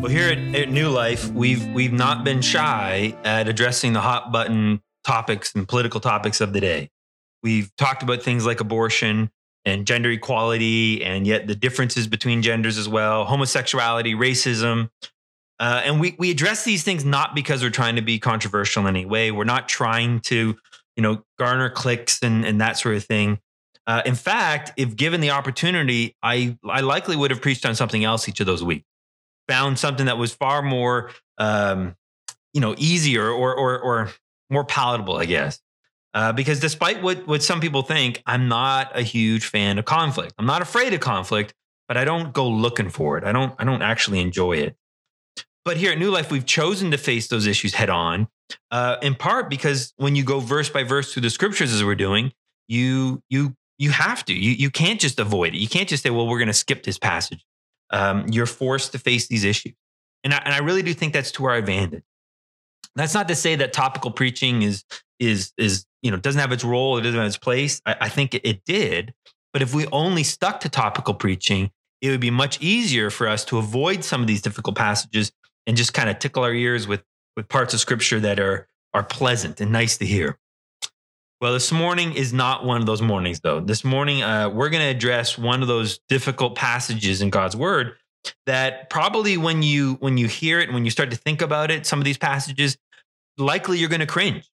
Well, here at, at, New Life, we've we've not been shy at addressing the hot button topics and political topics of the day. We've talked about things like abortion and gender equality, and yet the differences between genders as well, homosexuality, racism, uh, and we we address these things not because we're trying to be controversial in any way. We're not trying to, you know, garner clicks and and that sort of thing. Uh, in fact, if given the opportunity, I I likely would have preached on something else each of those weeks found something that was far more, um, you know, easier or, or, or more palatable, I guess. Uh, because despite what, what some people think, I'm not a huge fan of conflict. I'm not afraid of conflict, but I don't go looking for it. I don't, I don't actually enjoy it. But here at New Life, we've chosen to face those issues head on, uh, in part because when you go verse by verse through the scriptures as we're doing, you you you have to. You you can't just avoid it. You can't just say, well, we're going to skip this passage um, you're forced to face these issues. And I, and I really do think that's to our advantage. That's not to say that topical preaching is is is you know doesn't have its role, it doesn't have its place. I, I think it, it did, but if we only stuck to topical preaching, it would be much easier for us to avoid some of these difficult passages and just kind of tickle our ears with with parts of scripture that are are pleasant and nice to hear. Well, this morning is not one of those mornings, though. This morning, uh, we're going to address one of those difficult passages in God's Word that probably when you when you hear it, when you start to think about it, some of these passages, likely you're going to cringe.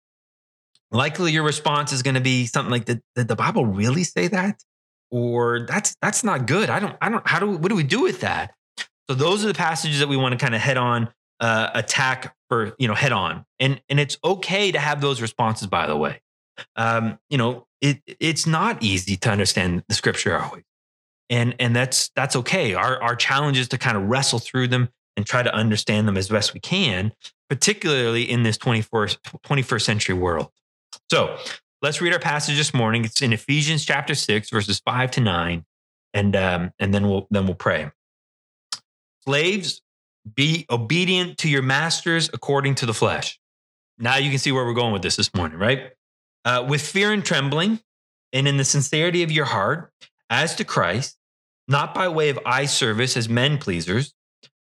Likely, your response is going to be something like, "Did, did the Bible really say that?" Or "That's that's not good." I don't I don't how do what do we do with that? So those are the passages that we want to kind of head on uh, attack for you know head on, and and it's okay to have those responses. By the way, um, you know, it it's not easy to understand the scripture always. And and that's that's okay. Our our challenge is to kind of wrestle through them and try to understand them as best we can, particularly in this 21st, 21st century world. So let's read our passage this morning. It's in Ephesians chapter 6, verses 5 to 9. And um, and then we'll then we'll pray. Slaves, be obedient to your masters according to the flesh. Now you can see where we're going with this this morning, right? Uh, with fear and trembling, and in the sincerity of your heart, as to Christ, not by way of eye service as men pleasers,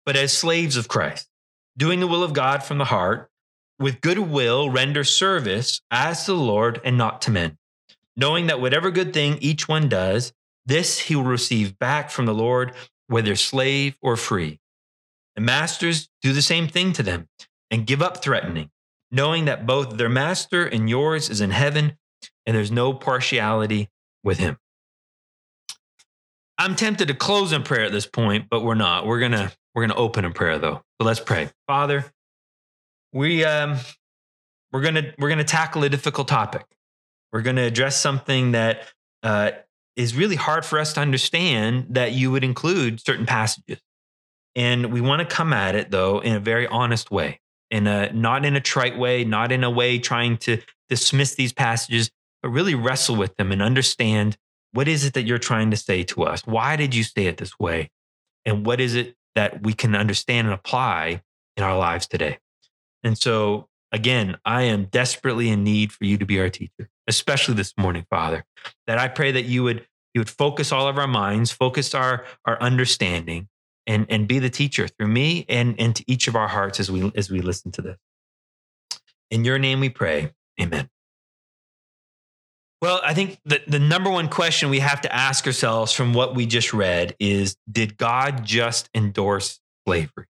but as slaves of Christ, doing the will of God from the heart, with good will render service as to the Lord and not to men, knowing that whatever good thing each one does, this he will receive back from the Lord, whether slave or free. And masters do the same thing to them and give up threatening knowing that both their master and yours is in heaven and there's no partiality with him. I'm tempted to close in prayer at this point, but we're not. We're gonna we're gonna open in prayer though. So let's pray. Father, we um we're gonna we're gonna tackle a difficult topic. We're gonna address something that uh, is really hard for us to understand. That you would include certain passages, and we want to come at it though in a very honest way in a not in a trite way, not in a way trying to dismiss these passages, but really wrestle with them and understand what is it that you're trying to say to us? Why did you say it this way? And what is it that we can understand and apply in our lives today? And so, again, I am desperately in need for you to be our teacher, especially this morning, Father. That I pray that you would you would focus all of our minds, focus our our understanding, and and be the teacher through me and and to each of our hearts as we as we listen to this. In your name we pray. Amen. Well, I think the, the number one question we have to ask ourselves from what we just read is Did God just endorse slavery?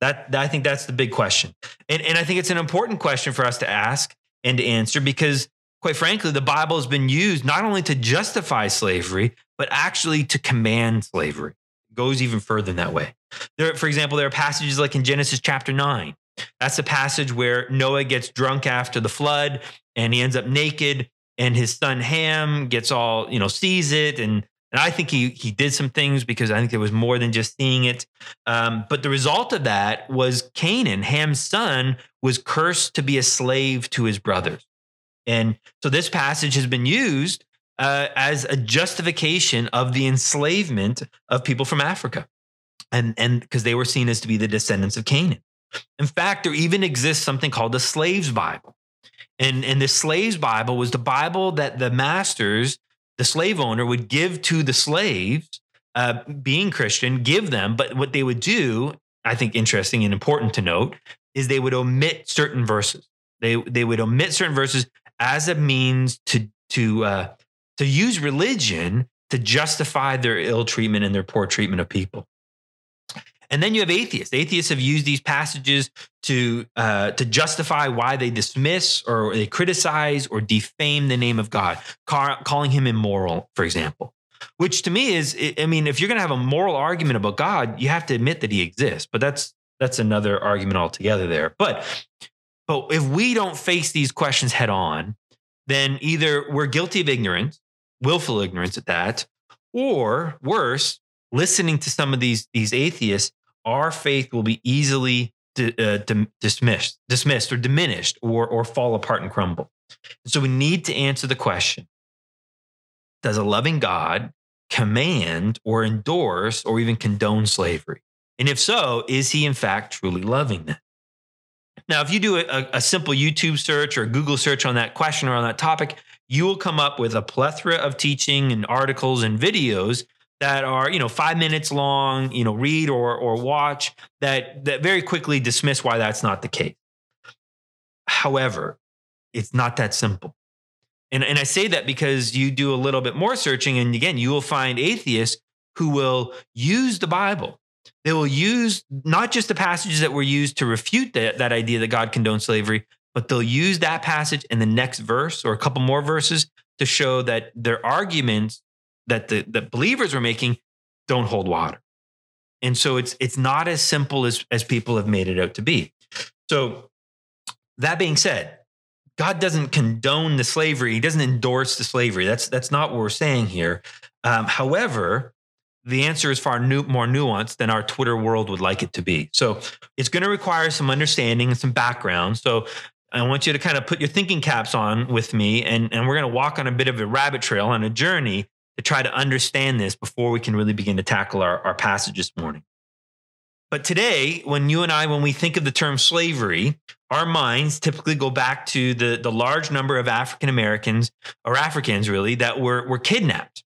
That, that I think that's the big question. And, and I think it's an important question for us to ask and to answer because, quite frankly, the Bible has been used not only to justify slavery, but actually to command slavery goes even further in that way. There, for example, there are passages like in Genesis chapter 9. That's the passage where Noah gets drunk after the flood and he ends up naked and his son Ham gets all, you know, sees it and And I think he he did some things because I think there was more than just seeing it. Um, but the result of that was Canaan, Ham's son, was cursed to be a slave to his brothers. And so this passage has been used uh, as a justification of the enslavement of people from Africa. And and because they were seen as to be the descendants of Canaan. In fact, there even exists something called the slaves Bible. And, and the slaves Bible was the Bible that the masters the slave owner would give to the slaves, uh, being Christian, give them. But what they would do, I think interesting and important to note, is they would omit certain verses. They they would omit certain verses as a means to to uh, to use religion to justify their ill treatment and their poor treatment of people. And then you have atheists. Atheists have used these passages to uh, to justify why they dismiss or they criticize or defame the name of God, calling him immoral, for example. Which to me is, I mean, if you're going to have a moral argument about God, you have to admit that He exists. But that's that's another argument altogether there. But but if we don't face these questions head on, then either we're guilty of ignorance, willful ignorance at that, or worse, listening to some of these these atheists, our faith will be easily uh, dismissed, dismissed or diminished, or or fall apart and crumble. So we need to answer the question: Does a loving God command or endorse or even condone slavery? And if so, is He in fact truly loving them? Now, if you do a, a, simple YouTube search or Google search on that question or on that topic, you will come up with a plethora of teaching and articles and videos that are you know five minutes long you know read or or watch that that very quickly dismiss why that's not the case. However it's not that simple. And and i say that because you do a little bit more searching and again you will find atheists who will use the bible. They will use not just the passages that were used to refute that, that idea that god condones slavery but they'll use that passage in the next verse or a couple more verses to show that their arguments that the, believers were making don't hold water. And so it's it's not as simple as as people have made it out to be. So that being said, God doesn't condone the slavery. He doesn't endorse the slavery. That's that's not what we're saying here. Um, however, the answer is far new, more nuanced than our Twitter world would like it to be. So it's going to require some understanding and some background. So I want you to kind of put your thinking caps on with me, and, and we're going to walk on a bit of a rabbit trail on a journey to try to understand this before we can really begin to tackle our, our passage this morning. But today, when you and I, when we think of the term slavery, our minds typically go back to the, the large number of African Americans or Africans really that were, were kidnapped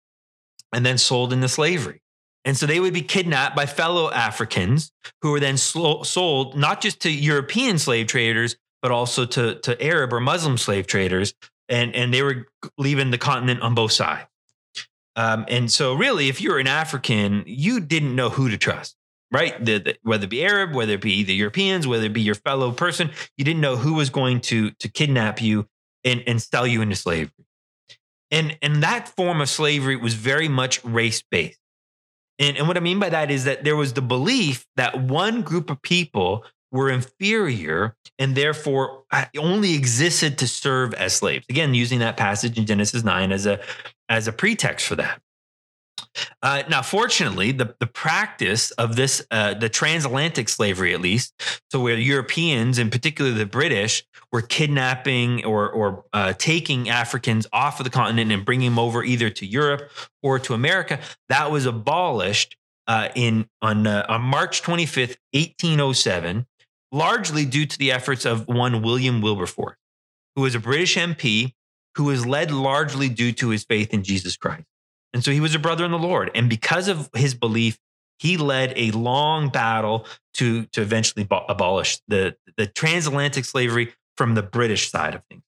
and then sold into slavery. And so they would be kidnapped by fellow Africans who were then sold not just to European slave traders, but also to, to Arab or Muslim slave traders. And, and they were leaving the continent on both sides. Um, and so, really, if you're an African, you didn't know who to trust, right? The, the, whether it be Arab, whether it be the Europeans, whether it be your fellow person, you didn't know who was going to to kidnap you and, and sell you into slavery. And and that form of slavery was very much race based. And, and what I mean by that is that there was the belief that one group of people were inferior and therefore uh, only existed to serve as slaves. Again, using that passage in Genesis 9 as a as a pretext for that. Uh, now, fortunately, the, the practice of this, uh, the transatlantic slavery at least, so where Europeans, and particularly the British, were kidnapping or, or uh, taking Africans off of the continent and bringing them over either to Europe or to America, that was abolished uh, in on, uh, on March 25th, 1807, largely due to the efforts of one William Wilberforce, who was a British MP who was led largely due to his faith in Jesus Christ. And so he was a brother in the Lord. And because of his belief, he led a long battle to, to eventually abolish the, the transatlantic slavery from the British side of things.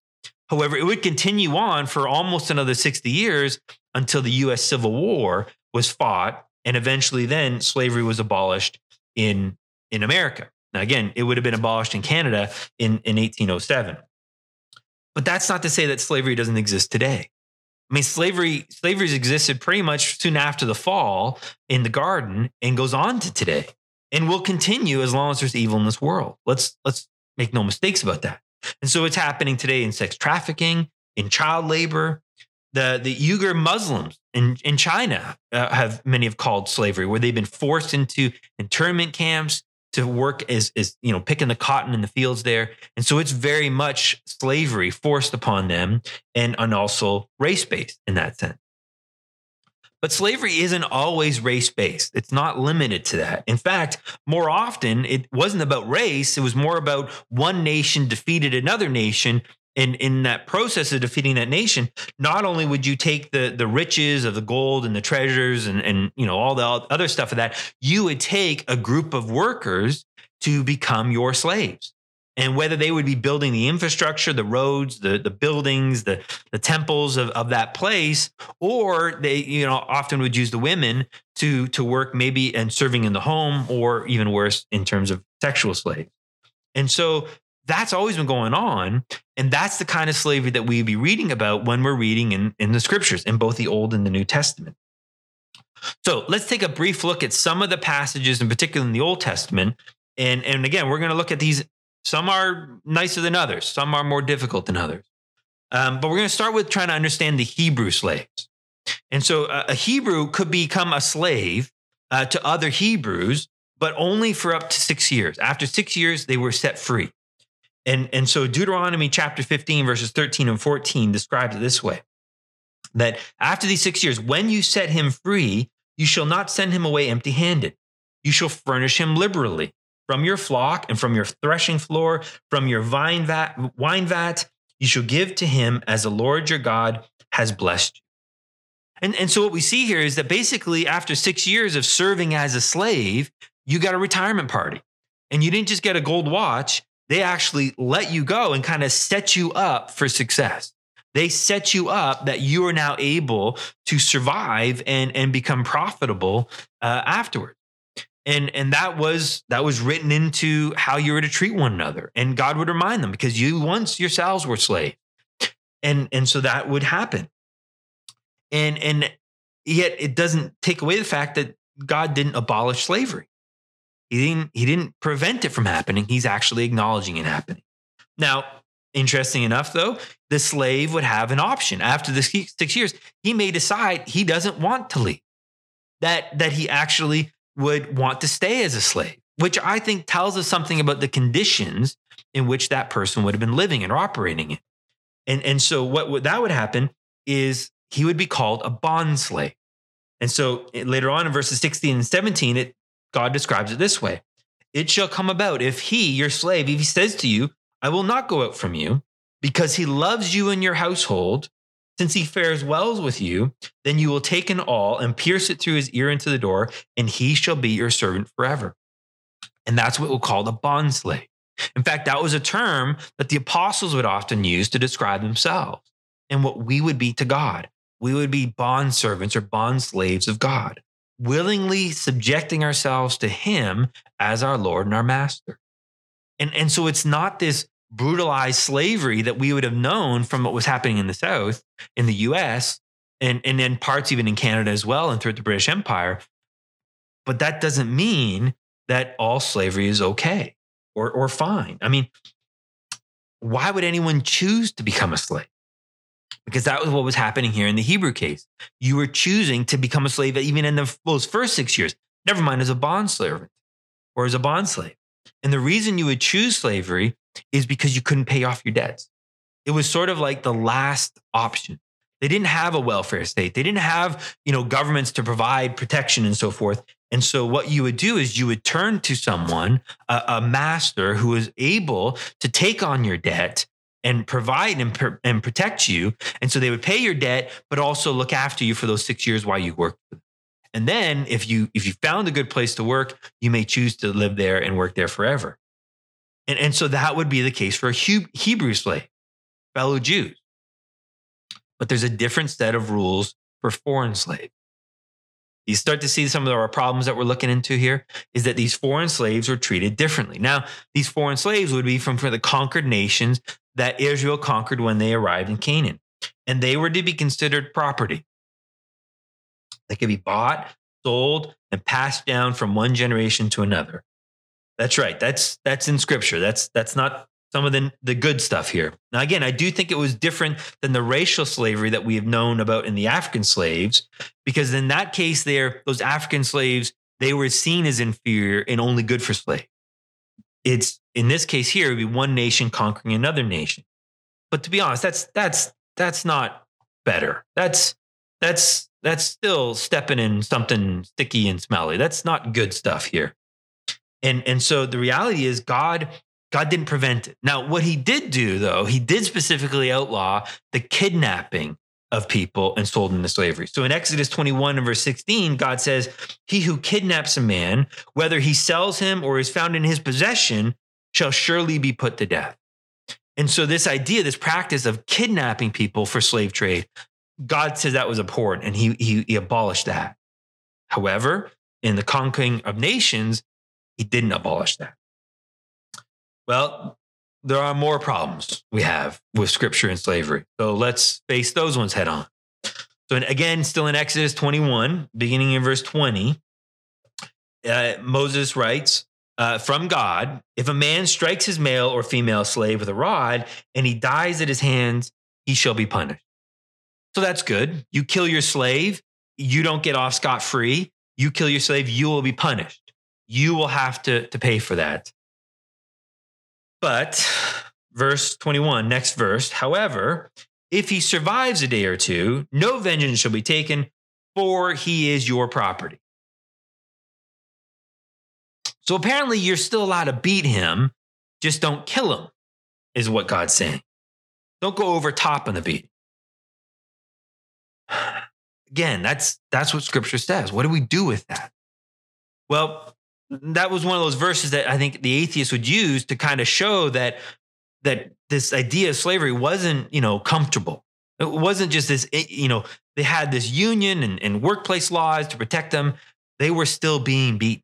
However, it would continue on for almost another 60 years until the US Civil War was fought. And eventually, then slavery was abolished in, in America. Now, again, it would have been abolished in Canada in, in 1807. But that's not to say that slavery doesn't exist today. I mean, slavery slavery's existed pretty much soon after the fall in the garden and goes on to today and will continue as long as there's evil in this world. Let's let's make no mistakes about that. And so it's happening today in sex trafficking, in child labor. The the Uyghur Muslims in, in China uh, have many have called slavery, where they've been forced into internment camps to work as, as you know picking the cotton in the fields there, and so it's very much slavery forced upon them, and and also race based in that sense. But slavery isn't always race based. It's not limited to that. In fact, more often it wasn't about race. It was more about one nation defeated another nation in in that process of defeating that nation, not only would you take the the riches of the gold and the treasures and and you know all the other stuff of that, you would take a group of workers to become your slaves. And whether they would be building the infrastructure, the roads, the, the buildings, the, the temples of, of that place, or they, you know, often would use the women to to work maybe and serving in the home, or even worse, in terms of sexual slaves. And so that's always been going on. And that's the kind of slavery that we'd be reading about when we're reading in, in the scriptures, in both the Old and the New Testament. So let's take a brief look at some of the passages, in particular in the Old Testament. And, and again, we're going to look at these. Some are nicer than others, some are more difficult than others. Um, but we're going to start with trying to understand the Hebrew slaves. And so a, a Hebrew could become a slave uh, to other Hebrews, but only for up to six years. After six years, they were set free. And, and so Deuteronomy chapter 15, verses 13 and 14 describes it this way that after these six years, when you set him free, you shall not send him away empty handed. You shall furnish him liberally from your flock and from your threshing floor, from your vine vat, wine vat. You shall give to him as the Lord your God has blessed you. And, and so what we see here is that basically after six years of serving as a slave, you got a retirement party. And you didn't just get a gold watch, they actually let you go and kind of set you up for success. They set you up that you are now able to survive and, and become profitable uh, afterward. And, and that was that was written into how you were to treat one another. And God would remind them because you once yourselves were slaves. And, and so that would happen. And, and yet it doesn't take away the fact that God didn't abolish slavery. He didn't, he didn't prevent it from happening. He's actually acknowledging it happening. Now, interesting enough, though, the slave would have an option. After the six years, he may decide he doesn't want to leave, that, that he actually would want to stay as a slave, which I think tells us something about the conditions in which that person would have been living and operating in. And, and so, what, what that would happen is he would be called a bond slave. And so eh, later on in verses 16 and 17, it God describes it this way It shall come about if he, your slave, if he says to you, I will not go out from you, because he loves you and your household, since he fares well with you, then you will take an awl and pierce it through his ear into the door, and he shall be your servant forever. And that's what we'll call the bond slave. In fact, that was a term that the apostles would often use to describe themselves and what we would be to God. We would be bond servants or bond slaves of God willingly subjecting ourselves to him as our Lord and our master. And, and so it's not this brutalized slavery that we would have known from what was happening in the South, in the US, and, and in parts even in Canada as well, and throughout the British Empire. But that doesn't mean that all slavery is okay or, or fine. I mean, why would anyone choose to become a slave? Because that was what was happening here in the Hebrew case. You were choosing to become a slave even in the, those first six years, never mind as a bond servant or as a bond slave. And the reason you would choose slavery is because you couldn't pay off your debts. It was sort of like the last option. They didn't have a welfare state. They didn't have, you know, governments to provide protection and so forth. And so what you would do is you would turn to someone, a, a master who was able to take on your debt and provide and, and protect you. And so they would pay your debt, but also look after you for those six years while you worked. And then if you if you found a good place to work, you may choose to live there and work there forever. And, and so that would be the case for a Hebrew slave, fellow Jews. But there's a different set of rules for foreign slaves. You start to see some of our problems that we're looking into here is that these foreign slaves were treated differently. Now, these foreign slaves would be from, the conquered nations that Israel conquered when they arrived in Canaan, and they were to be considered property. They could be bought, sold, and passed down from one generation to another. That's right. That's that's in scripture. That's that's not some of the, the good stuff here. Now, again, I do think it was different than the racial slavery that we have known about in the African slaves, because in that case, there, those African slaves, they were seen as inferior and only good for slaves. It's in this case here, it would be one nation conquering another nation. But to be honest, that's that's that's not better. That's that's that's still stepping in something sticky and smelly. That's not good stuff here. And and so the reality is God God didn't prevent it. Now, what he did do though, he did specifically outlaw the kidnapping of people and sold into slavery. So in Exodus 21 and verse 16, God says, He who kidnaps a man, whether he sells him or is found in his possession, shall surely be put to death. And so, this idea, this practice of kidnapping people for slave trade, God says that was abhorrent and he, he, he abolished that. However, in the conquering of nations, he didn't abolish that. Well, there are more problems we have with scripture and slavery. So let's face those ones head on. So, again, still in Exodus 21, beginning in verse 20, uh, Moses writes uh, from God If a man strikes his male or female slave with a rod and he dies at his hands, he shall be punished. So that's good. You kill your slave, you don't get off scot free. You kill your slave, you will be punished. You will have to, to pay for that. But verse 21, next verse, however, if he survives a day or two, no vengeance shall be taken, for he is your property. So apparently, you're still allowed to beat him, just don't kill him, is what God's saying. Don't go over top on the beat. Again, that's that's what scripture says. What do we do with that? Well, that was one of those verses that I think the atheists would use to kind of show that that this idea of slavery wasn't, you know, comfortable. It wasn't just this, eh, you know, they had this union and, and workplace laws to protect them. They were still being beaten.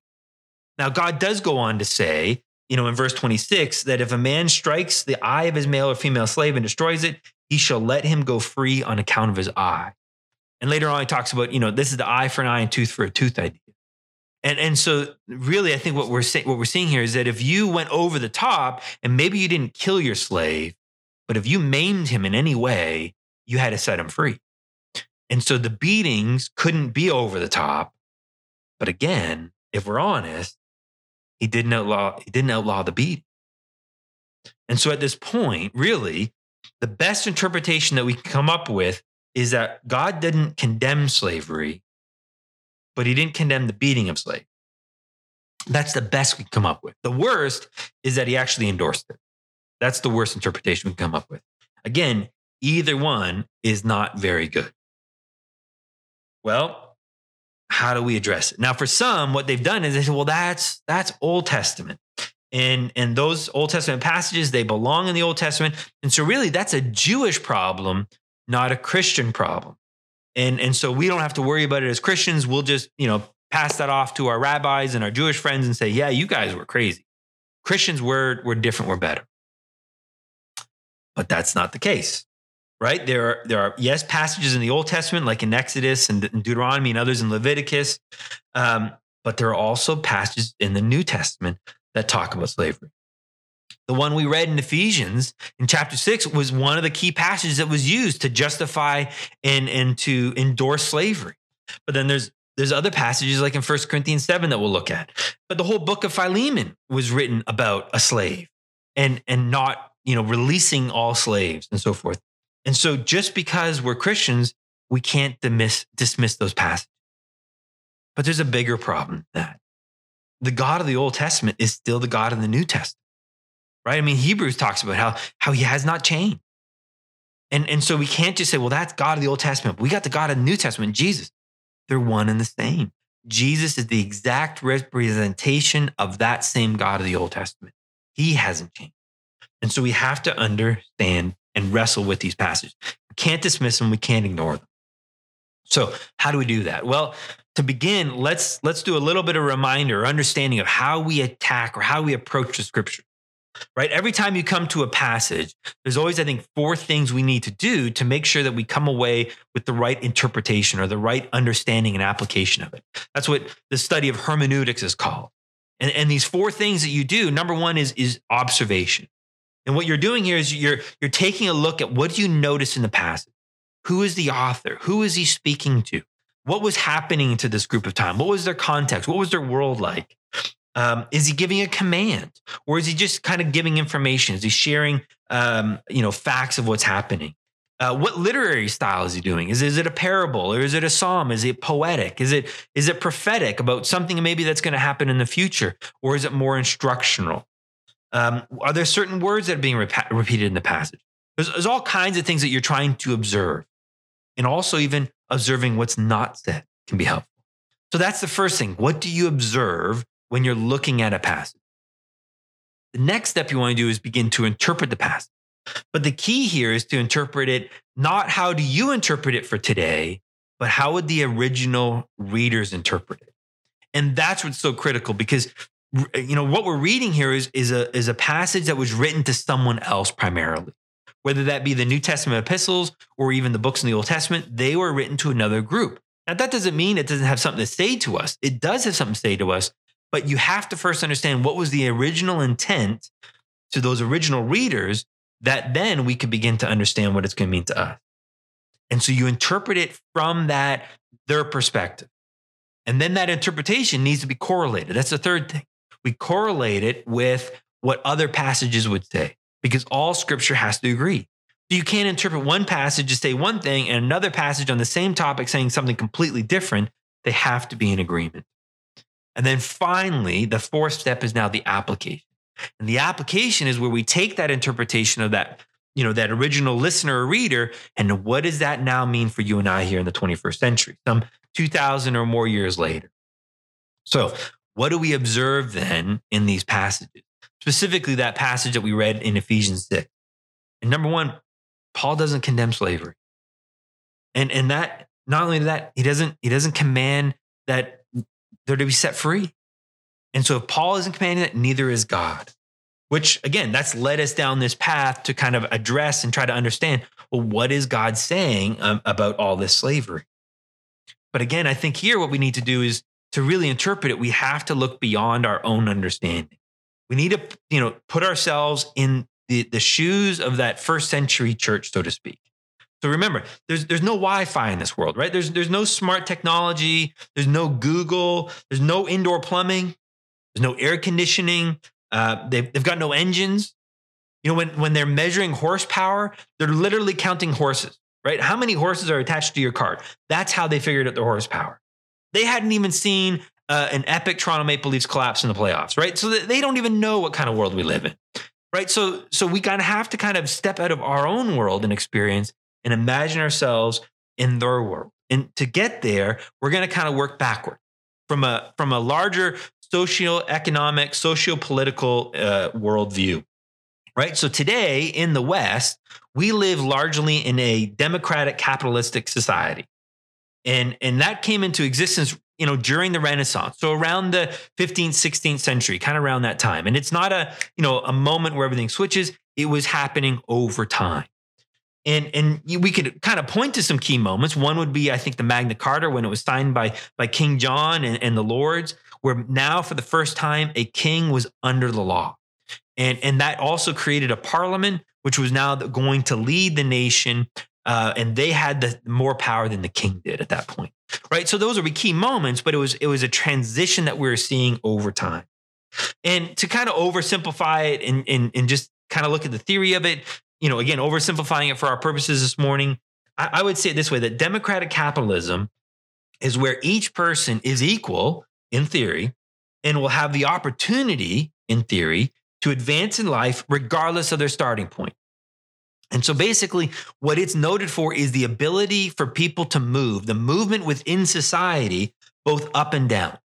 Now, God does go on to say, you know, in verse 26, that if a man strikes the eye of his male or female slave and destroys it, he shall let him go free on account of his eye. And later on, he talks about, you know, this is the eye for an eye and tooth for a tooth idea. And and so really, I think what we're saying what we're seeing here is that if you went over the top and maybe you didn't kill your slave, but if you maimed him in any way, you had to set him free. And so the beatings couldn't be over the top. But again, if we're honest, he didn't outlaw he didn't outlaw the beating. And so at this point, really, the best interpretation that we can come up with is that God didn't condemn slavery, but he didn't condemn the beating of slaves. That's the best we come up with. The worst is that he actually endorsed it. That's the worst interpretation we come up with. Again, either one is not very good. Well, how do we address it? Now, for some, what they've done is they say, well, that's that's Old Testament. And, and those Old Testament passages, they belong in the Old Testament. And so really that's a Jewish problem, not a Christian problem. And, and so we don't have to worry about it as Christians. We'll just, you know, pass that off to our rabbis and our Jewish friends and say, yeah, you guys were crazy. Christians were, were different, we're better. But that's not the case, right? There are, there are, yes, passages in the Old Testament, like in Exodus and Deuteronomy and others in Leviticus. Um, but there are also passages in the New Testament that talk about slavery. The one we read in Ephesians in chapter six was one of the key passages that was used to justify and, and to endorse slavery. But then there's there's other passages like in 1 Corinthians 7 that we'll look at. But the whole book of Philemon was written about a slave and and not, you know, releasing all slaves and so forth. And so just because we're Christians, we can't dismiss, dismiss those passages. But there's a bigger problem that. The God of the Old Testament is still the God of the New Testament right? I mean, Hebrews talks about how, how he has not changed. And, and so we can't just say, well, that's God of the Old Testament. We got the God of the New Testament, Jesus. They're one and the same. Jesus is the exact representation of that same God of the Old Testament. He hasn't changed. And so we have to understand and wrestle with these passages. We can't dismiss them, we can't ignore them. So, how do we do that? Well, to begin, let's let's do a little bit of reminder, or understanding of how we attack or how we approach the scripture right? Every time you come to a passage, there's always, I think, four things we need to do to make sure that we come away with the right interpretation or the right understanding and application of it. That's what the study of hermeneutics is called. And, and these four things that you do, number one is, is observation. And what you're doing here is you're you're taking a look at what do you notice in the passage? Who is the author? Who is he speaking to? What was happening to this group of time? What was their context? What was their world like? Um, is he giving a command, or is he just kind of giving information? Is he sharing, um, you know, facts of what's happening? Uh, what literary style is he doing? Is, is it a parable or is it a psalm? Is it poetic? Is it is it prophetic about something maybe that's going to happen in the future, or is it more instructional? Um, are there certain words that are being rep- repeated in the passage? There's, there's all kinds of things that you're trying to observe, and also even observing what's not said can be helpful. So that's the first thing. What do you observe when you're looking at a passage? The next step you want to do is begin to interpret the passage. But the key here is to interpret it not how do you interpret it for today, but how would the original readers interpret it? And that's what's so critical because you know what we're reading here is, is a is a passage that was written to someone else primarily. Whether that be the New Testament epistles or even the books in the Old Testament, they were written to another group. Now that doesn't mean it doesn't have something to say to us. It does have something to say to us, but you have to first understand what was the original intent to those original readers that then we could begin to understand what it's going to mean to us. And so you interpret it from that, their perspective. And then that interpretation needs to be correlated. That's the third thing. We correlate it with what other passages would say because all scripture has to agree. You can't interpret one passage to say one thing and another passage on the same topic saying something completely different. They have to be in agreement. And then finally, the fourth step is now the application. And the application is where we take that interpretation of that, you know, that original listener or reader, and what does that now mean for you and I here in the 21st century, some 2000 or more years later? So, what do we observe then in these passages? Specifically, that passage that we read in Ephesians 6. And number one, Paul doesn't condemn slavery. And, and that, not only that, he doesn't, he doesn't command that they're to be set free. And so if Paul isn't commanding it, neither is God. Which again, that's led us down this path to kind of address and try to understand well, what is God saying um, about all this slavery? But again, I think here what we need to do is to really interpret it, we have to look beyond our own understanding. We need to, you know, put ourselves in the, the shoes of that first century church, so to speak. So remember, there's there's no Wi-Fi in this world, right? There's there's no smart technology, there's no Google, there's no indoor plumbing. There's no air conditioning. Uh, they've, they've got no engines. You know, when, when they're measuring horsepower, they're literally counting horses, right? How many horses are attached to your cart? That's how they figured out the horsepower. They hadn't even seen uh, an epic Toronto Maple Leafs collapse in the playoffs, right? So they don't even know what kind of world we live in, right? So, so we kind of have to kind of step out of our own world and experience and imagine ourselves in their world. And to get there, we're going to kind of work backward from a from a larger socio-economic, socio-political uh, worldview. Right. So today in the West, we live largely in a democratic capitalistic society. And, and that came into existence you know during the renaissance so around the 15th 16th century kind of around that time and it's not a you know a moment where everything switches it was happening over time and and we could kind of point to some key moments one would be i think the magna carta when it was signed by by king john and, and the lords where now for the first time a king was under the law. And, and that also created a parliament, which was now going to lead the nation. Uh, and they had the more power than the king did at that point. Right. So those are key moments, but it was it was a transition that we were seeing over time. And to kind of oversimplify it and, and, and just kind of look at the theory of it, you know, again, oversimplifying it for our purposes this morning, I, I would say it this way that democratic capitalism is where each person is equal in theory, and will have the opportunity, in theory, to advance in life regardless of their starting point. And so basically, what it's noted for is the ability for people to move, the movement within society, both up and down.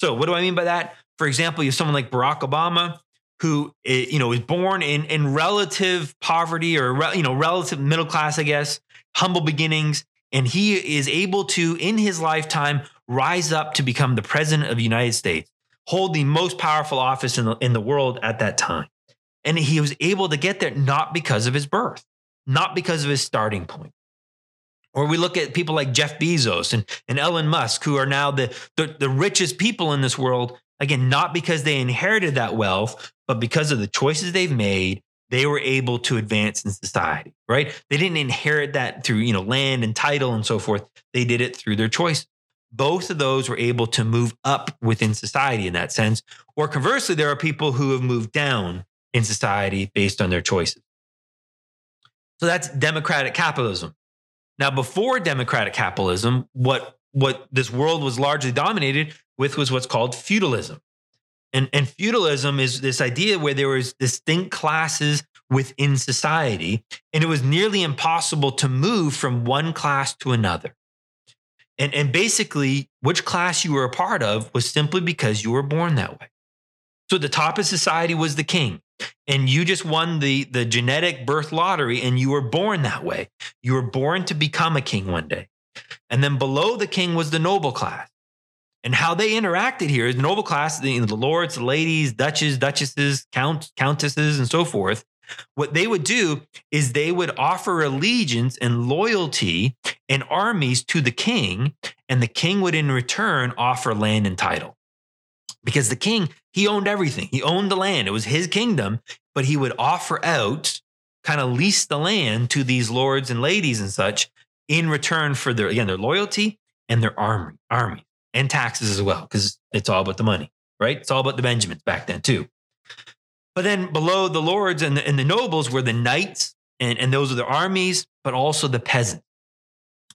So, what do I mean by that? For example, you have someone like Barack Obama, who eh, you know was born in in relative poverty or you know relative middle class, I guess, humble beginnings, and he is able to, in his lifetime, rise up to become the president of the United States, hold the most powerful office in the, in the world at that time. And he was able to get there not because of his birth, not because of his starting point. Or we look at people like Jeff Bezos and, and Elon Musk, who are now the, the, the richest people in this world, again, not because they inherited that wealth, but because of the choices they've made they were able to advance in society, right? They didn't inherit that through, you know, land and title and so forth. They did it through their choice. Both of those were able to move up within society in that sense. Or conversely, there are people who have moved down in society based on their choices. So that's democratic capitalism. Now, before democratic capitalism, what, what this world was largely dominated with was what's called feudalism. And, and feudalism is this idea where there was distinct classes within society, and it was nearly impossible to move from one class to another. And, and basically, which class you were a part of was simply because you were born that way. So the top of society was the king, and you just won the, the genetic birth lottery, and you were born that way. You were born to become a king one day. And then below the king was the noble class. And how they interacted here is noble class, the, the lords, the ladies, duchesses, duchesses, count, countesses, and so forth. What they would do is they would offer allegiance and loyalty and armies to the king, and the king would in return offer land and title. Because the king, he owned everything. He owned the land. It was his kingdom, but he would offer out, kind of lease the land to these lords and ladies and such in return for their, again, their loyalty and their army, army and taxes as well, because it's all about the money, right? It's all about the Benjamins back then, too. But then below the lords and the, and the nobles were the knights, and, and those are the armies, but also the peasants.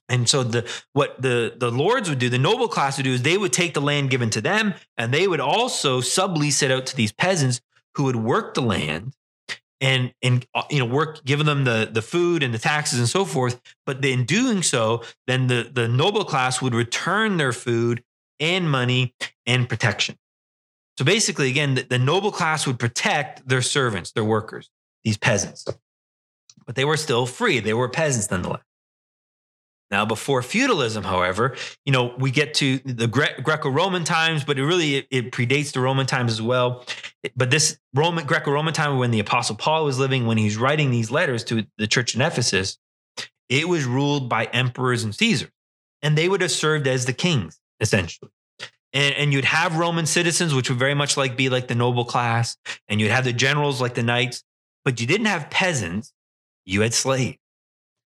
And so the what the the lords would do, the noble class would do is they would take the land given to them, and they would also sublease it out to these peasants who would work the land and and uh, you know work giving them the the food and the taxes and so forth but in doing so then the the noble class would return their food and money and protection. So basically, again, the, the noble class would protect their servants, their workers, these peasants. But they were still free. They were peasants nonetheless. Now, before feudalism, however, you know, we get to the Gre- Greco-Roman times, but it really it, it, predates the Roman times as well. But this Roman Greco-Roman time, when the Apostle Paul was living, when he's writing these letters to the church in Ephesus, it was ruled by emperors and Caesars, and they would have served as the kings essentially. And, and you'd have Roman citizens, which would very much like be like the noble class, and you'd have the generals like the knights, but you didn't have peasants, you had slaves.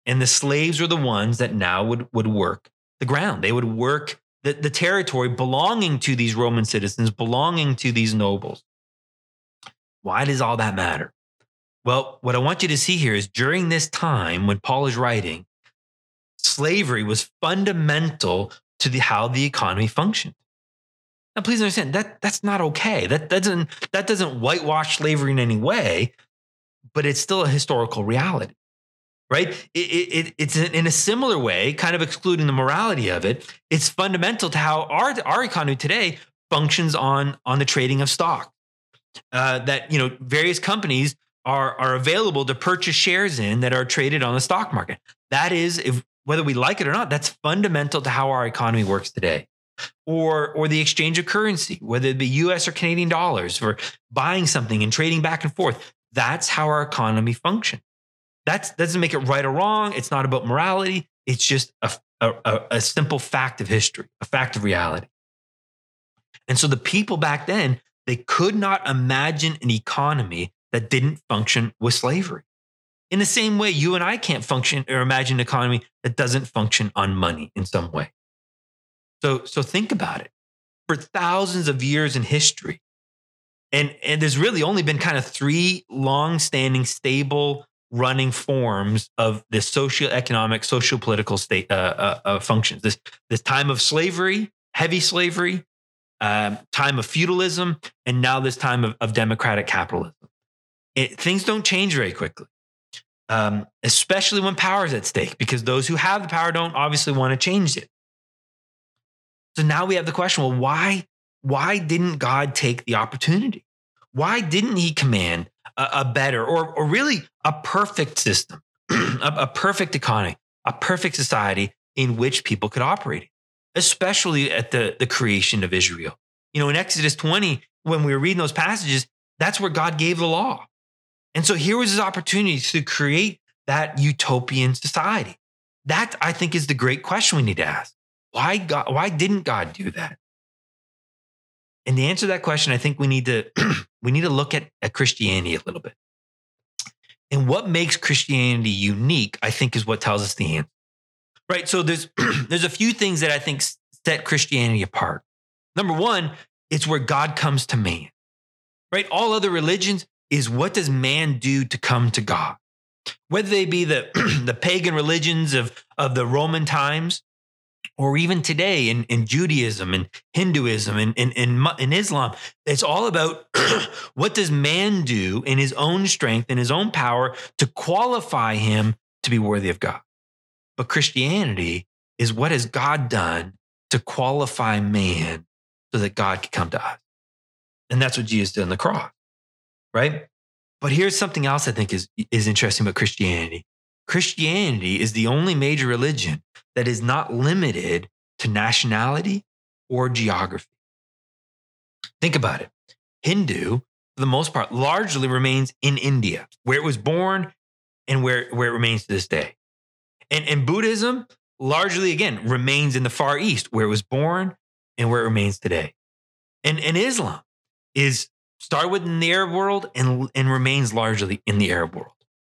And the slaves were the ones that now would, would work the ground. They would work the, the territory belonging to these Roman citizens, belonging to these nobles. Why does all that matter? Well, what I want you to see here is during this time when Paul is writing, slavery was fundamental to the, how the economy functioned. Now, please understand that that's not okay. That, that doesn't that doesn't whitewash slavery in any way, but it's still a historical reality, right? It, it, it's in a similar way, kind of excluding the morality of it. It's fundamental to how our our economy today functions on on the trading of stock. Uh, that you know, various companies are are available to purchase shares in that are traded on the stock market. That is, if whether we like it or not, that's fundamental to how our economy works today. Or, or the exchange of currency, whether it be US or Canadian dollars, for buying something and trading back and forth. That's how our economy functions. That doesn't make it right or wrong. It's not about morality. It's just a, a, a simple fact of history, a fact of reality. And so the people back then, they could not imagine an economy that didn't function with slavery. In the same way, you and I can't function or imagine an economy that doesn't function on money in some way. So, so think about it. For thousands of years in history, and, and there's really only been kind of three long-standing, stable running forms of this socio-economic, social-political state uh, uh, uh, functions. This this time of slavery, heavy slavery, um, time of feudalism, and now this time of, of democratic capitalism. It, things don't change very quickly um, especially when power is at stake, because those who have the power don't obviously want to change it. So now we have the question: Well, why why didn't God take the opportunity? Why didn't He command a, a better, or or really a perfect system, a, a perfect economy, a perfect society in which people could operate? Especially at the the creation of Israel. You know, in Exodus 20, when we were reading those passages, that's where God gave the law. And so here was his opportunity to create that utopian society. That I think is the great question we need to ask. Why God, why didn't God do that? And the answer to that question, I think we need to we need to look at, at Christianity a little bit. And what makes Christianity unique, I think, is what tells us the answer. Right. So there's there's a few things that I think set Christianity apart. Number one, it's where God comes to man. Right? All other religions is what does man do to come to God? Whether they be the, the pagan religions of, of the Roman times, or even today in, in Judaism and Hinduism and in, in, in Islam, it's all about what does man do in his own strength and his own power to qualify him to be worthy of God. But Christianity is what has God done to qualify man so that God could come to us. And that's what Jesus did on the cross, right? But here's something else I think is, is interesting about Christianity. Christianity is the only major religion that is not limited to nationality or geography. Think about it. Hindu, for the most part, largely remains in India, where it was born and where, where it remains to this day. And, and Buddhism, largely again, remains in the Far East, where it was born and where it remains today. And, and Islam is started within the Arab world and, and remains largely in the Arab world.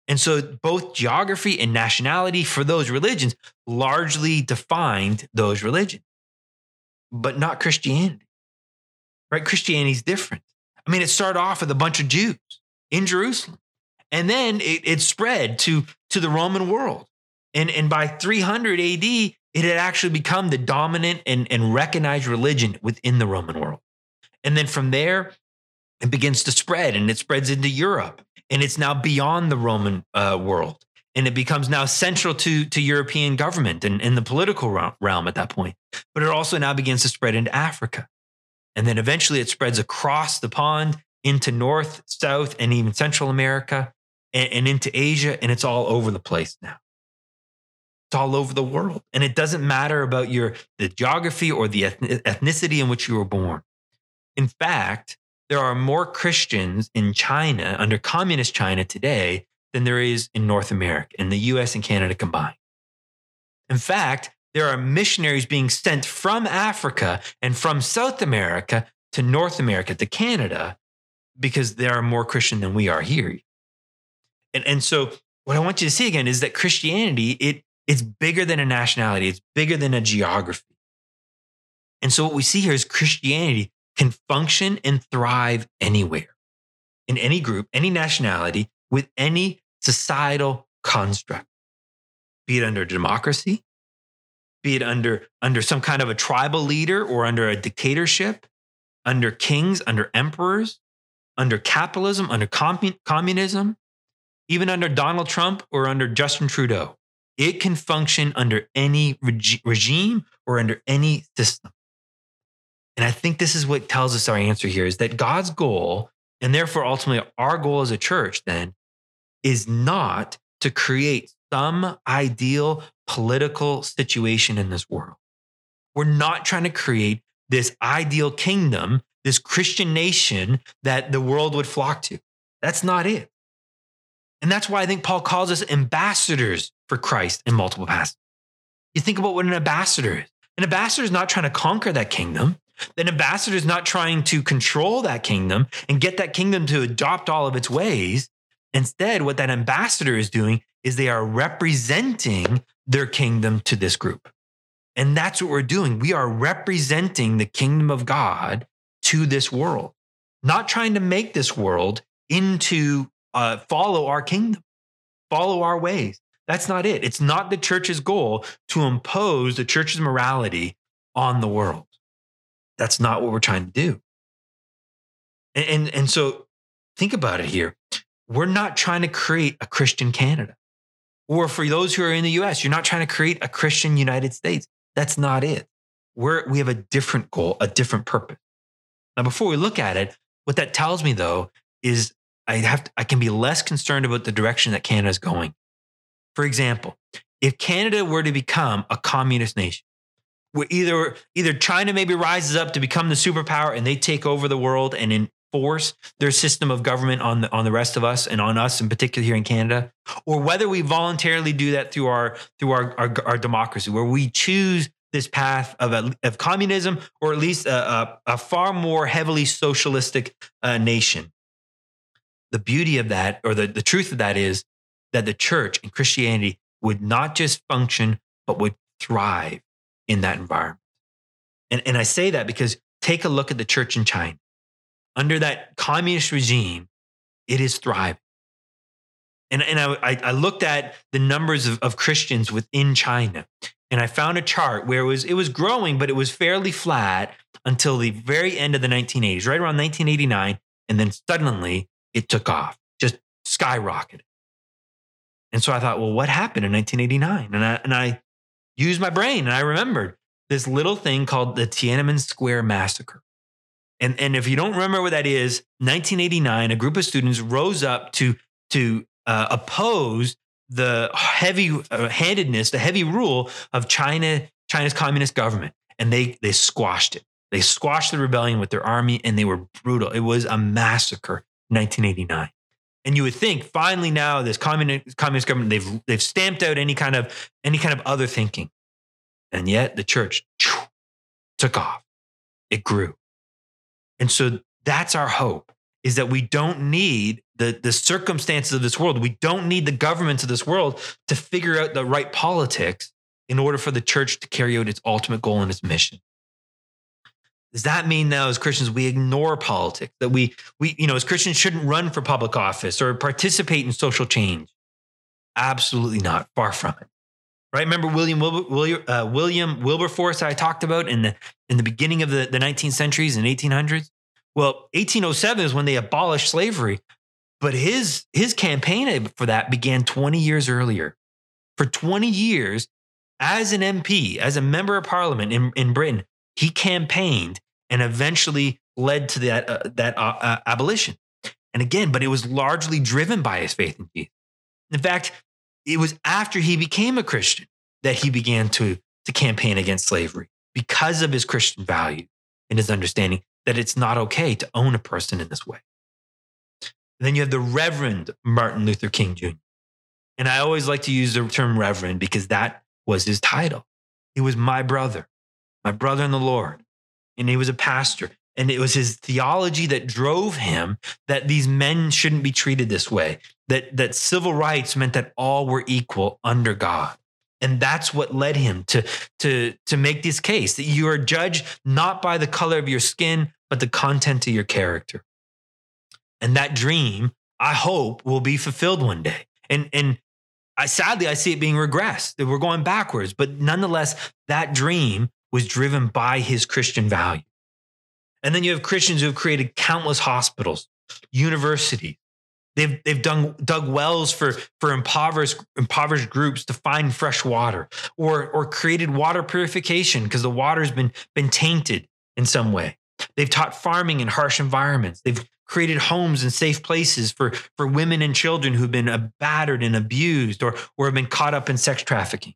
And so both geography and nationality for those religions largely defined those religions, but not Christianity. Right? Christianity is different. I mean, it started off with a bunch of Jews in Jerusalem, and then it, it spread to, to the Roman world. And, and by 300 AD, it had actually become the dominant and, and recognized religion within the Roman world. And then from there, it begins to spread and it spreads into Europe and it's now beyond the Roman uh, world. And it becomes now central to, to European government and, and the political realm at that point. But it also now begins to spread into Africa. And then eventually it spreads across the pond into North, South, and even Central America and, and into Asia. And it's all over the place now. It's all over the world. And it doesn't matter about your the geography or the ethnicity in which you were born. In fact, there are more Christians in China, under communist China today, than there is in North America, in the US and Canada combined. In fact, there are missionaries being sent from Africa and from South America to North America, to Canada, because they are more Christian than we are here. And, and so, what I want you to see again is that Christianity, it, it's bigger than a nationality, it's bigger than a geography. And so, what we see here is Christianity can function and thrive anywhere, in any group, any nationality, with any societal construct, be it under democracy, be it under, under some kind of a tribal leader or under a dictatorship, under kings, under emperors, under capitalism, under communism, even under Donald Trump or under Justin Trudeau. It can function under any reg- regime or under any system. And I think this is what tells us our answer here is that God's goal, and therefore ultimately our goal as a church, then, is not to create some ideal political situation in this world. We're not trying to create this ideal kingdom, this Christian nation that the world would flock to. That's not it. And that's why I think Paul calls us ambassadors for Christ in multiple passages. You think about what an ambassador is. An ambassador is not trying to conquer that kingdom. An ambassador is not trying to control that kingdom and get that kingdom to adopt all of its ways. Instead, what that ambassador is doing is they are representing their kingdom to this group. And that's what we're doing. We are representing the kingdom of God to this world, not trying to make this world into uh, follow our kingdom, follow our ways. That's not it. It's not the church's goal to impose the church's morality on the world. That's not what we're trying to do. And, and, and so think about it here. We're not trying to create a Christian Canada. Or for those who are in the US, you're not trying to create a Christian United States. That's not it. We're, we have a different goal, a different purpose. Now, before we look at it, what that tells me though is I have to, I can be less concerned about the direction that Canada is going. For example, if Canada were to become a communist nation, either either China maybe rises up to become the superpower and they take over the world and enforce their system of government on the on the rest of us and on us in particular here in Canada, or whether we voluntarily do that through our through our our, our democracy, where we choose this path of, of communism or at least a, a, a far more heavily socialistic uh, nation. the beauty of that, or the, the truth of that is that the church and Christianity would not just function, but would thrive in that environment. And, and I say that because take a look at the church in China. Under that communist regime, it is thriving. And, and I, I looked at the numbers of, of Christians within China, and I found a chart where it was, it was growing, but it was fairly flat until the very end of the 1980s, right around 1989. And then suddenly it took off, just skyrocketed. And so I thought, well, what happened in 1989? And I, and I used my brain and I remembered this little thing called the Tiananmen Square Massacre. And, and if you don't remember what that is, 1989, a group of students rose up to, to uh, oppose the heavy uh, handedness, the heavy rule of China, China's communist government. And they, they squashed it. They squashed the rebellion with their army and they were brutal. It was a massacre, 1989. And you would think finally now this communist, communist government, they've, they've stamped out any kind of, any kind of other thinking. And yet the church took off. It grew. And so that's our hope is that we don't need the, the circumstances of this world. We don't need the governments of this world to figure out the right politics in order for the church to carry out its ultimate goal and its mission. Does that mean now as Christians we ignore politics? That we we you know as Christians shouldn't run for public office or participate in social change? Absolutely not. Far from it. Right? Remember William William, uh, William Wilberforce I talked about in the in the beginning of the, the 19th centuries and 1800s? Well, 1807 is when they abolished slavery, but his his campaign for that began 20 years earlier. For 20 years, as an MP, as a member of parliament in, in Britain, he campaigned and eventually led to that, uh, that uh, uh, abolition. And again, but it was largely driven by his faith in Jesus. In fact, it was after he became a Christian that he began to, to campaign against slavery because of his Christian value and his understanding that it's not okay to own a person in this way. And then you have the Reverend Martin Luther King Jr. And I always like to use the term Reverend because that was his title. He was my brother my brother in the Lord. And he was a pastor. And it was his theology that drove him that these men shouldn't be treated this way, that, that civil rights meant that all were equal under God. And that's what led him to, to, to make this case that you are judged not by the color of your skin, but the content of your character. And that dream, I hope, will be fulfilled one day. And, and I sadly I see it being regressed. That we're going backwards. But nonetheless, that dream was driven by his Christian value. And then you have Christians who have created countless hospitals, universities. They've, they've done, dug wells for, for impoverished, impoverished groups to find fresh water or, or created water purification because the water's been, been tainted in some way. They've taught farming in harsh environments. They've created homes and safe places for, for women and children who've been battered and abused or, or have been caught up in sex trafficking.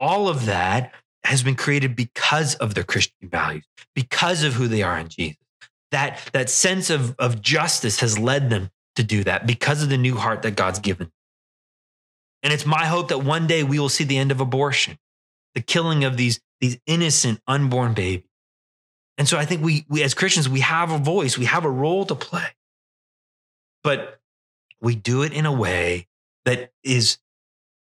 All of that has been created because of their Christian values, because of who they are in Jesus. That, that sense of, of justice has led them to do that because of the new heart that God's given. And it's my hope that one day we will see the end of abortion, the killing of these, these innocent unborn babies. And so I think we, we, as Christians, we have a voice, we have a role to play. But we do it in a way that is,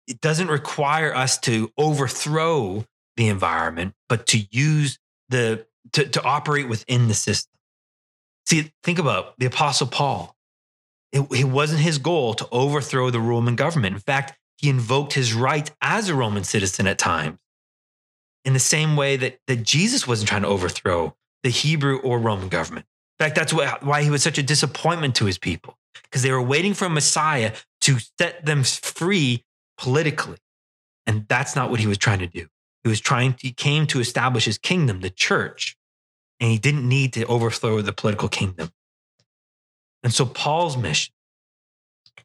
it doesn't require us to overthrow the environment, but to use the to, to operate within the system. See, think about the Apostle Paul. It, it wasn't his goal to overthrow the Roman government. In fact, he invoked his right as a Roman citizen at times, in the same way that, that Jesus wasn't trying to overthrow the Hebrew or Roman government. In fact, that's why, why he was such a disappointment to his people, because they were waiting for a Messiah to set them free politically. And that's not what he was trying to do. He was trying to, he came to establish his kingdom, the church, and he didn't need to overthrow the political kingdom. And so Paul's mission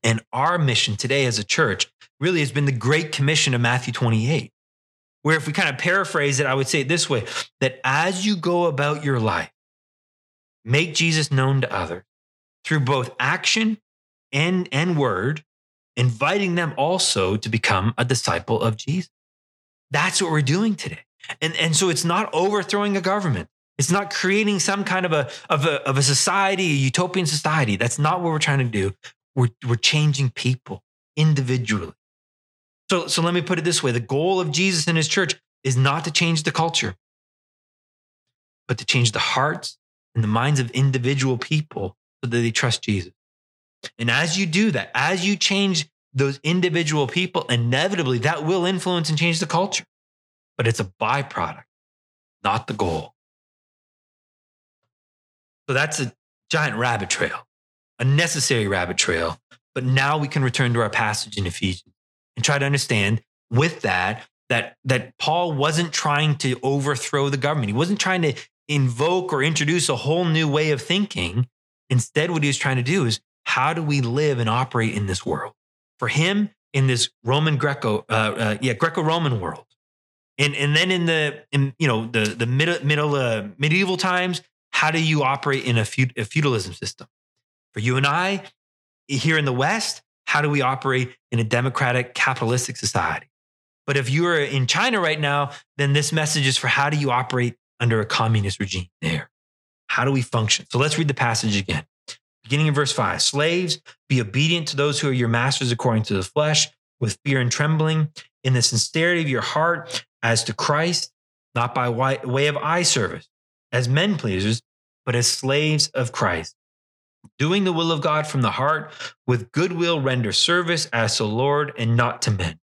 and our mission today as a church really has been the great commission of Matthew 28. Where if we kind of paraphrase it, I would say it this way that as you go about your life, make Jesus known to others through both action and, and word, inviting them also to become a disciple of Jesus. That's what we're doing today. And, and so it's not overthrowing a government. It's not creating some kind of a, of a, of a society, a utopian society. That's not what we're trying to do. We're, we're changing people individually. So, so let me put it this way the goal of Jesus and his church is not to change the culture, but to change the hearts and the minds of individual people so that they trust Jesus. And as you do that, as you change those individual people, inevitably that will influence and change the culture. But it's a byproduct, not the goal. So that's a giant rabbit trail, a necessary rabbit trail. But now we can return to our passage in Ephesians and try to understand with that that that Paul wasn't trying to overthrow the government. He wasn't trying to invoke or introduce a whole new way of thinking. Instead, what he was trying to do is how do we live and operate in this world? For him, in this Roman Greco, uh, uh, yeah, Greco-Roman world, and and then in the in you know the the middle middle uh, medieval times, how do you operate in a, feud, a feudalism system? For you and I here in the West, how do we operate in a democratic capitalistic society? But if you're in China right now, then this message is for how do you operate under a communist regime there? How do we function? So let's read the passage again. Beginning in verse 5 Slaves, be obedient to those who are your masters according to the flesh, with fear and trembling, in the sincerity of your heart, as to Christ, not by way of eye service, as men pleasers, but as slaves of Christ. Doing the will of God from the heart, with goodwill render service as to the Lord and not to men.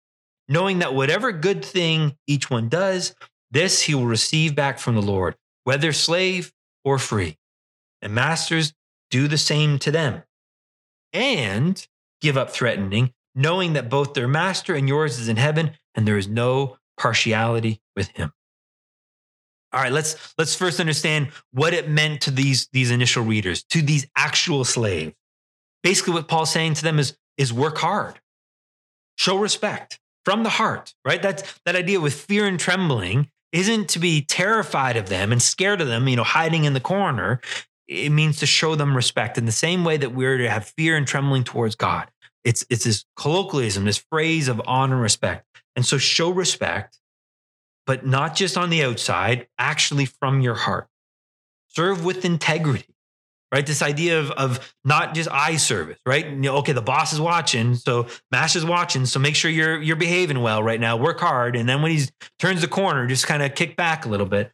Knowing that whatever good thing each one does, this he will receive back from the Lord, whether slave or free. And masters, do the same to them. And give up threatening, knowing that both their master and yours is in heaven, and there is no partiality with him. All right, let's let's first understand what it meant to these these initial readers, to these actual slaves. Basically, what Paul's saying to them is is work hard, show respect from the heart. Right? That's that idea with fear and trembling isn't to be terrified of them and scared of them, you know, hiding in the corner. It means to show them respect in the same way that we're to have fear and trembling towards God. It's it's this colloquialism, this phrase of honor and respect. And so show respect but not just on the outside, actually from your heart. Serve with integrity, right? This idea of, of not just eye service, right? Okay, the boss is watching, so master's watching, so make sure you're you're behaving well right now. Work hard, and then when he turns the corner, just kind of kick back a little bit.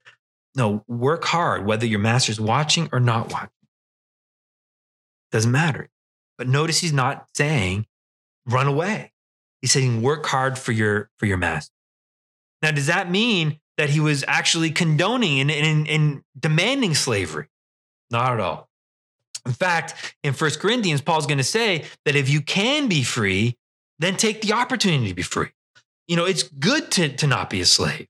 No, work hard, whether your master's watching or not watching. Doesn't matter. But notice he's not saying run away. He's saying work hard for your for your master. Now, does that mean that he was actually condoning and, and, and demanding slavery? Not at all. In fact, in First Corinthians, Paul's going to say that if you can be free, then take the opportunity to be free. You know, it's good to, to not be a slave.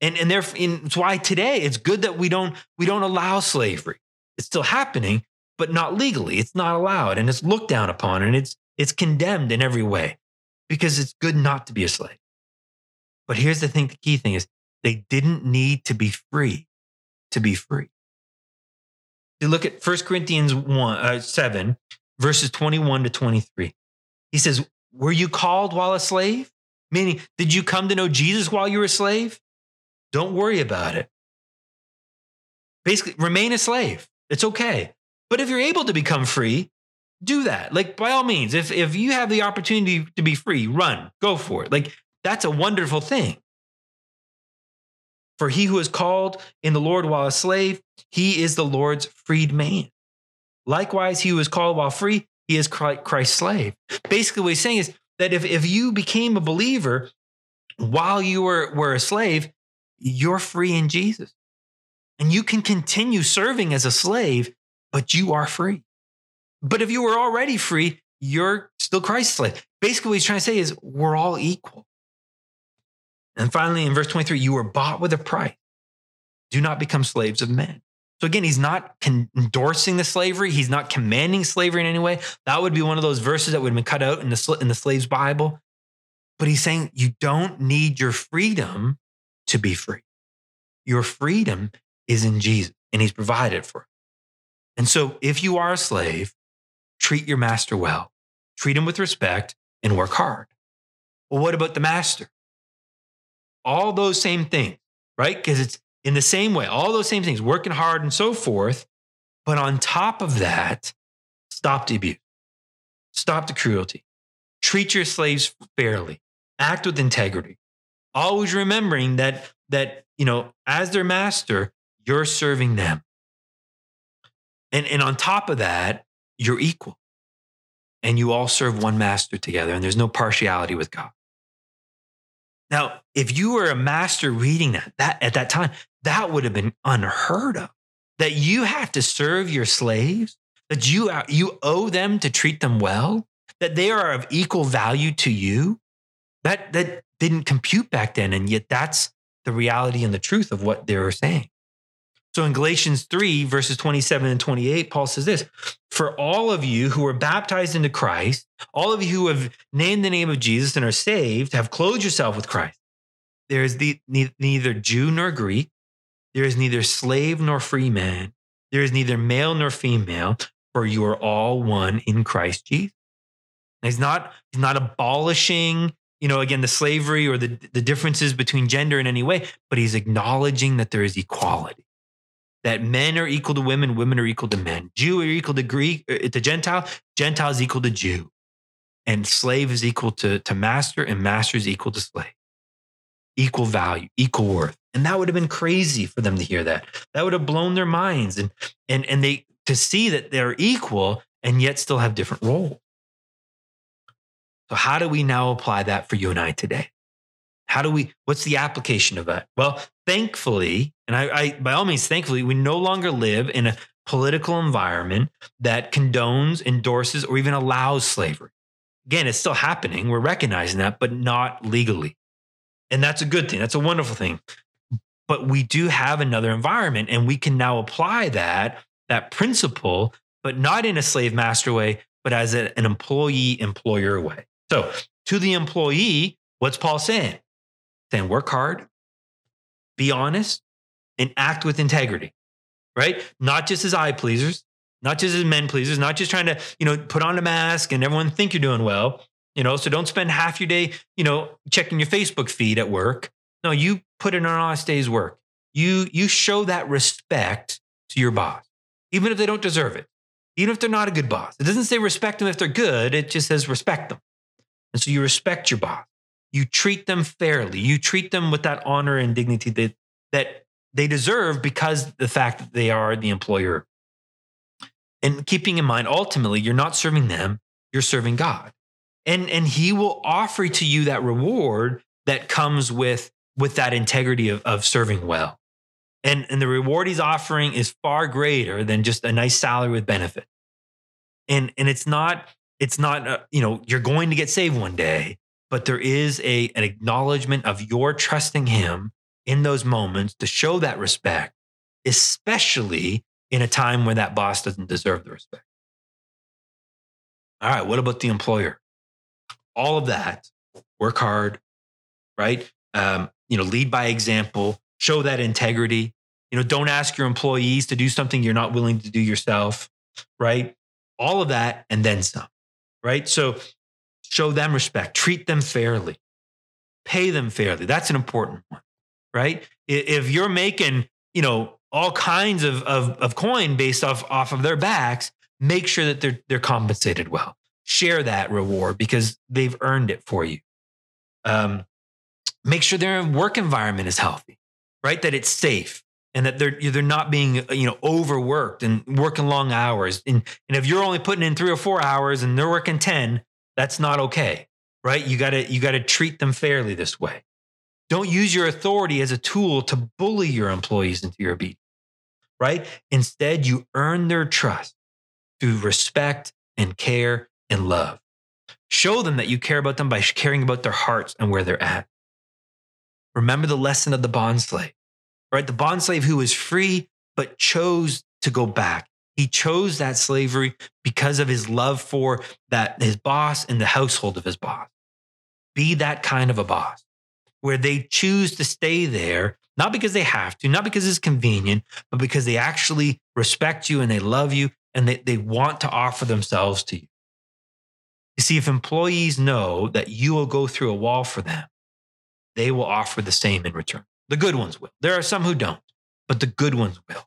And, and therefore, it's why today it's good that we don't, we don't allow slavery. It's still happening, but not legally. It's not allowed and it's looked down upon and it's, it's condemned in every way because it's good not to be a slave. But here's the thing the key thing is they didn't need to be free to be free. You look at 1 Corinthians 1, uh, 7, verses 21 to 23. He says, Were you called while a slave? Meaning, did you come to know Jesus while you were a slave? Don't worry about it. Basically, remain a slave. It's okay. But if you're able to become free, do that. Like, by all means, if, if you have the opportunity to be free, run, go for it. Like, that's a wonderful thing. For he who is called in the Lord while a slave, he is the Lord's freed man. Likewise, he who is called while free, he is Christ's slave. Basically, what he's saying is that if, if you became a believer while you were, were a slave, you're free in Jesus. And you can continue serving as a slave, but you are free. But if you were already free, you're still Christ's slave. Basically, what he's trying to say is we're all equal. And finally, in verse 23, you were bought with a price. Do not become slaves of men. So again, he's not endorsing the slavery. He's not commanding slavery in any way. That would be one of those verses that would have been cut out in the, in the slave's Bible. But he's saying you don't need your freedom to be free. Your freedom is in Jesus, and he's provided for it. And so if you are a slave, treat your master well, treat him with respect, and work hard. Well, what about the master? all those same things, right? Because it's in the same way, all those same things, working hard and so forth. But on top of that, stop the abuse, stop the cruelty, treat your slaves fairly, act with integrity, always remembering that that you know as their master, you're serving them. And, and on top of that, you're equal. And you all serve one master together, and there's no partiality with God. Now, if you were a master reading that, that at that time, that would have been unheard of. That you have to serve your slaves, that you, you owe them to treat them well, that they are of equal value to you. That, that didn't compute back then. And yet that's the reality and the truth of what they were saying. So in Galatians 3, verses 27 and 28, Paul says this For all of you who were baptized into Christ, all of you who have named the name of Jesus and are saved, have clothed yourself with Christ. There is the, neither Jew nor Greek, there is neither slave nor free man, there is neither male nor female, for you are all one in Christ Jesus. he's not, he's not abolishing you know, again, the slavery or the, the differences between gender in any way, but he's acknowledging that there is equality that men are equal to women, women are equal to men. Jew are equal to Greek, uh, to Gentile, Gentile is equal to Jew. And slave is equal to, to master, and master is equal to slave. Equal value, equal worth. And that would have been crazy for them to hear that. That would have blown their minds. And and and they to see that they're equal and yet still have different roles. So how do we now apply that for you and I today? How do we, what's the application of that? Well, thankfully, and I, I, by all means, thankfully, we no longer live in a political environment that condones, endorses, or even allows slavery. Again, it's still happening. We're recognizing that, but not legally. And that's a good thing. That's a wonderful thing. But we do have another environment, and we can now apply that, that principle, but not in a slave master way, but as an employee employer way. So to the employee, what's Paul saying? then work hard, be honest, and act with integrity, right? Not just as eye pleasers, not just as men pleasers, not just trying to, you know, put on a mask and everyone think you're doing well, you know, so don't spend half your day, you know, checking your Facebook feed at work. No, you put in an honest day's work. You you show that respect to your boss, even if they don't deserve it, even if they're not a good boss. It doesn't say respect them if they're good. It just says respect them. And so you respect your boss you treat them fairly. You treat them with that honor and dignity that, that they deserve because the fact that they are the employer. And keeping in mind, ultimately, you're not serving them, you're serving God. And, and he will offer to you that reward that comes with, with that integrity of, of serving well. And, and the reward he's offering is far greater than just a nice salary with benefit. And, and it's not, it's not, uh, you know, you're going to get saved one day but there is a, an acknowledgement of your trusting him in those moments to show that respect, especially in a time when that boss doesn't deserve the respect. All right, what about the employer? All of that, work hard, right? Um, you know, lead by example, show that integrity. You know, don't ask your employees to do something you're not willing to do yourself, right? All of that and then some, right? So show them respect, treat them fairly, pay them fairly. That's an important one, right? If you're making, you know, all kinds of, of, of coin based off, off of their backs, make sure that they're, they're compensated well. Share that reward because they've earned it for you. Um, make sure their work environment is healthy, right? That it's safe and that they're they're not being you know overworked and working long hours. And and if you're only putting in three or four hours and they're working ten, that's not okay, right? You got to you got to treat them fairly this way. Don't use your authority as a tool to bully your employees into your obedience, right? Instead, you earn their trust through respect and care and love. Show them that you care about them by caring about their hearts and where they're at. Remember the lesson of the bond slave, right? The bond slave who was free but chose to go back. He chose that slavery because of his love for that his boss and the household of his boss. Be that kind of a boss where they choose to stay there, not because they have to, not because it's convenient, but because they actually respect you and they love you and they, they want to offer themselves to you. You see, if employees know that you will go through a wall for them, they will offer the same in return. The good ones will. There are some who don't, but the good ones will.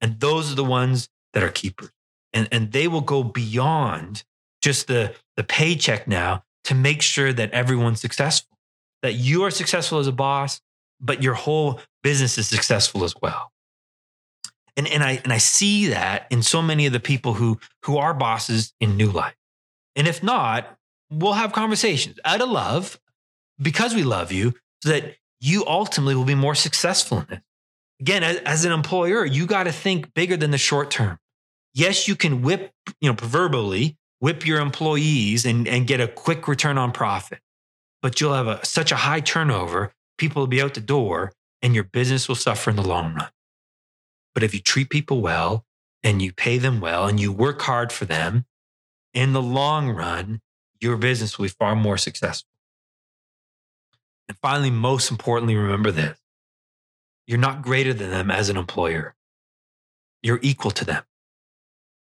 And those are the ones that are keepers. And, and they will go beyond just the, the paycheck now to make sure that everyone's successful, that you are successful as a boss, but your whole business is successful as well. And, and I and I see that in so many of the people who who are bosses in new life. And if not, we'll have conversations out of love because we love you so that you ultimately will be more successful in it. Again, as, an employer, you got to think bigger than the short term. Yes, you can whip, you know, proverbially whip your employees and, and get a quick return on profit, but you'll have a, such a high turnover, people will be out the door and your business will suffer in the long run. But if you treat people well and you pay them well and you work hard for them, in the long run, your business will be far more successful. And finally, most importantly, remember this you're not greater than them as an employer, you're equal to them.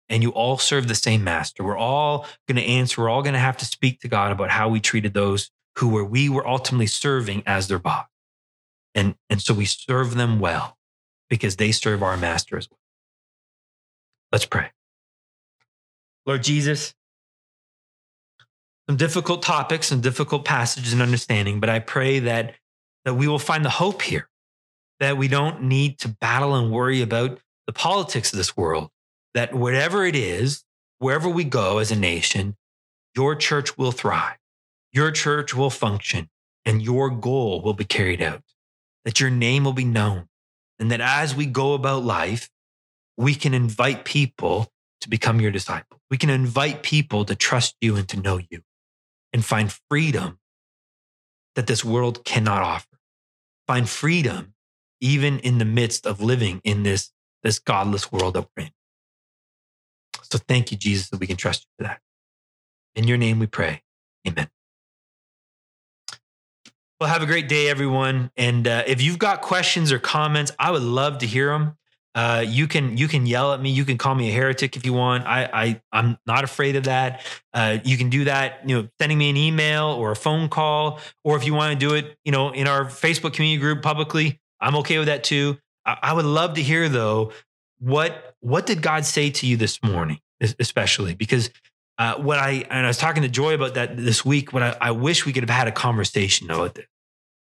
And you all serve the same master. We're all going to answer, we're all going to have to speak to God about how we treated those who were we were ultimately serving as their boss. And, and so we serve them well because they serve our master as well. Let's pray. Lord Jesus, some difficult topics and difficult passages and understanding, but I pray that, that we will find the hope here, that we don't need to battle and worry about the politics of this world, that whatever it is, wherever we go as a nation, your church will thrive, your church will function, and your goal will be carried out, that your name will be known, and that as we go about life, we can invite people to become your disciple. We can invite people to trust you and to know you and find freedom that this world cannot offer. Find freedom even in the midst of living in this, this godless world that we're in. So thank you, Jesus, that we can trust you for that. In your name we pray. Amen. Well, have a great day, everyone. And uh, if you've got questions or comments, I would love to hear them. Uh, you can you can yell at me. You can call me a heretic if you want. I, I I'm not afraid of that. Uh, you can do that. You know, sending me an email or a phone call, or if you want to do it, you know, in our Facebook community group publicly, I'm okay with that too. I, I would love to hear though what what did God say to you this morning, especially because uh, what I and I was talking to Joy about that this week. What I, I wish we could have had a conversation about this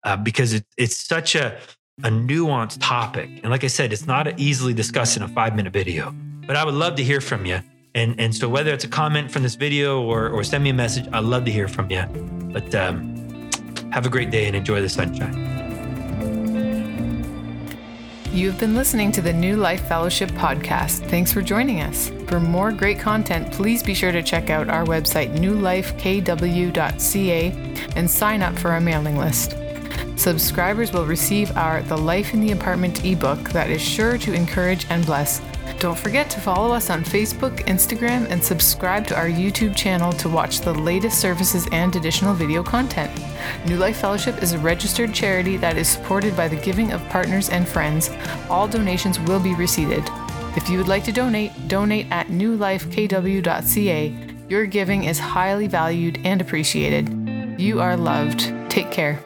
uh, because it, it's such a a nuanced topic. And like I said, it's not easily discussed in a five minute video, but I would love to hear from you. And, and so whether it's a comment from this video or, or send me a message, I'd love to hear from you. But um, have a great day and enjoy the sunshine. You've been listening to the New Life Fellowship podcast. Thanks for joining us. For more great content, please be sure to check out our website, newlifekw.ca, and sign up for our mailing list. Subscribers will receive our The Life in the Apartment ebook that is sure to encourage and bless. Don't forget to follow us on Facebook, Instagram, and subscribe to our YouTube channel to watch the latest services and additional video content. New Life Fellowship is a registered charity that is supported by the giving of partners and friends. All donations will be receipted. If you would like to donate, donate at newlifekw.ca. Your giving is highly valued and appreciated. You are loved. Take care.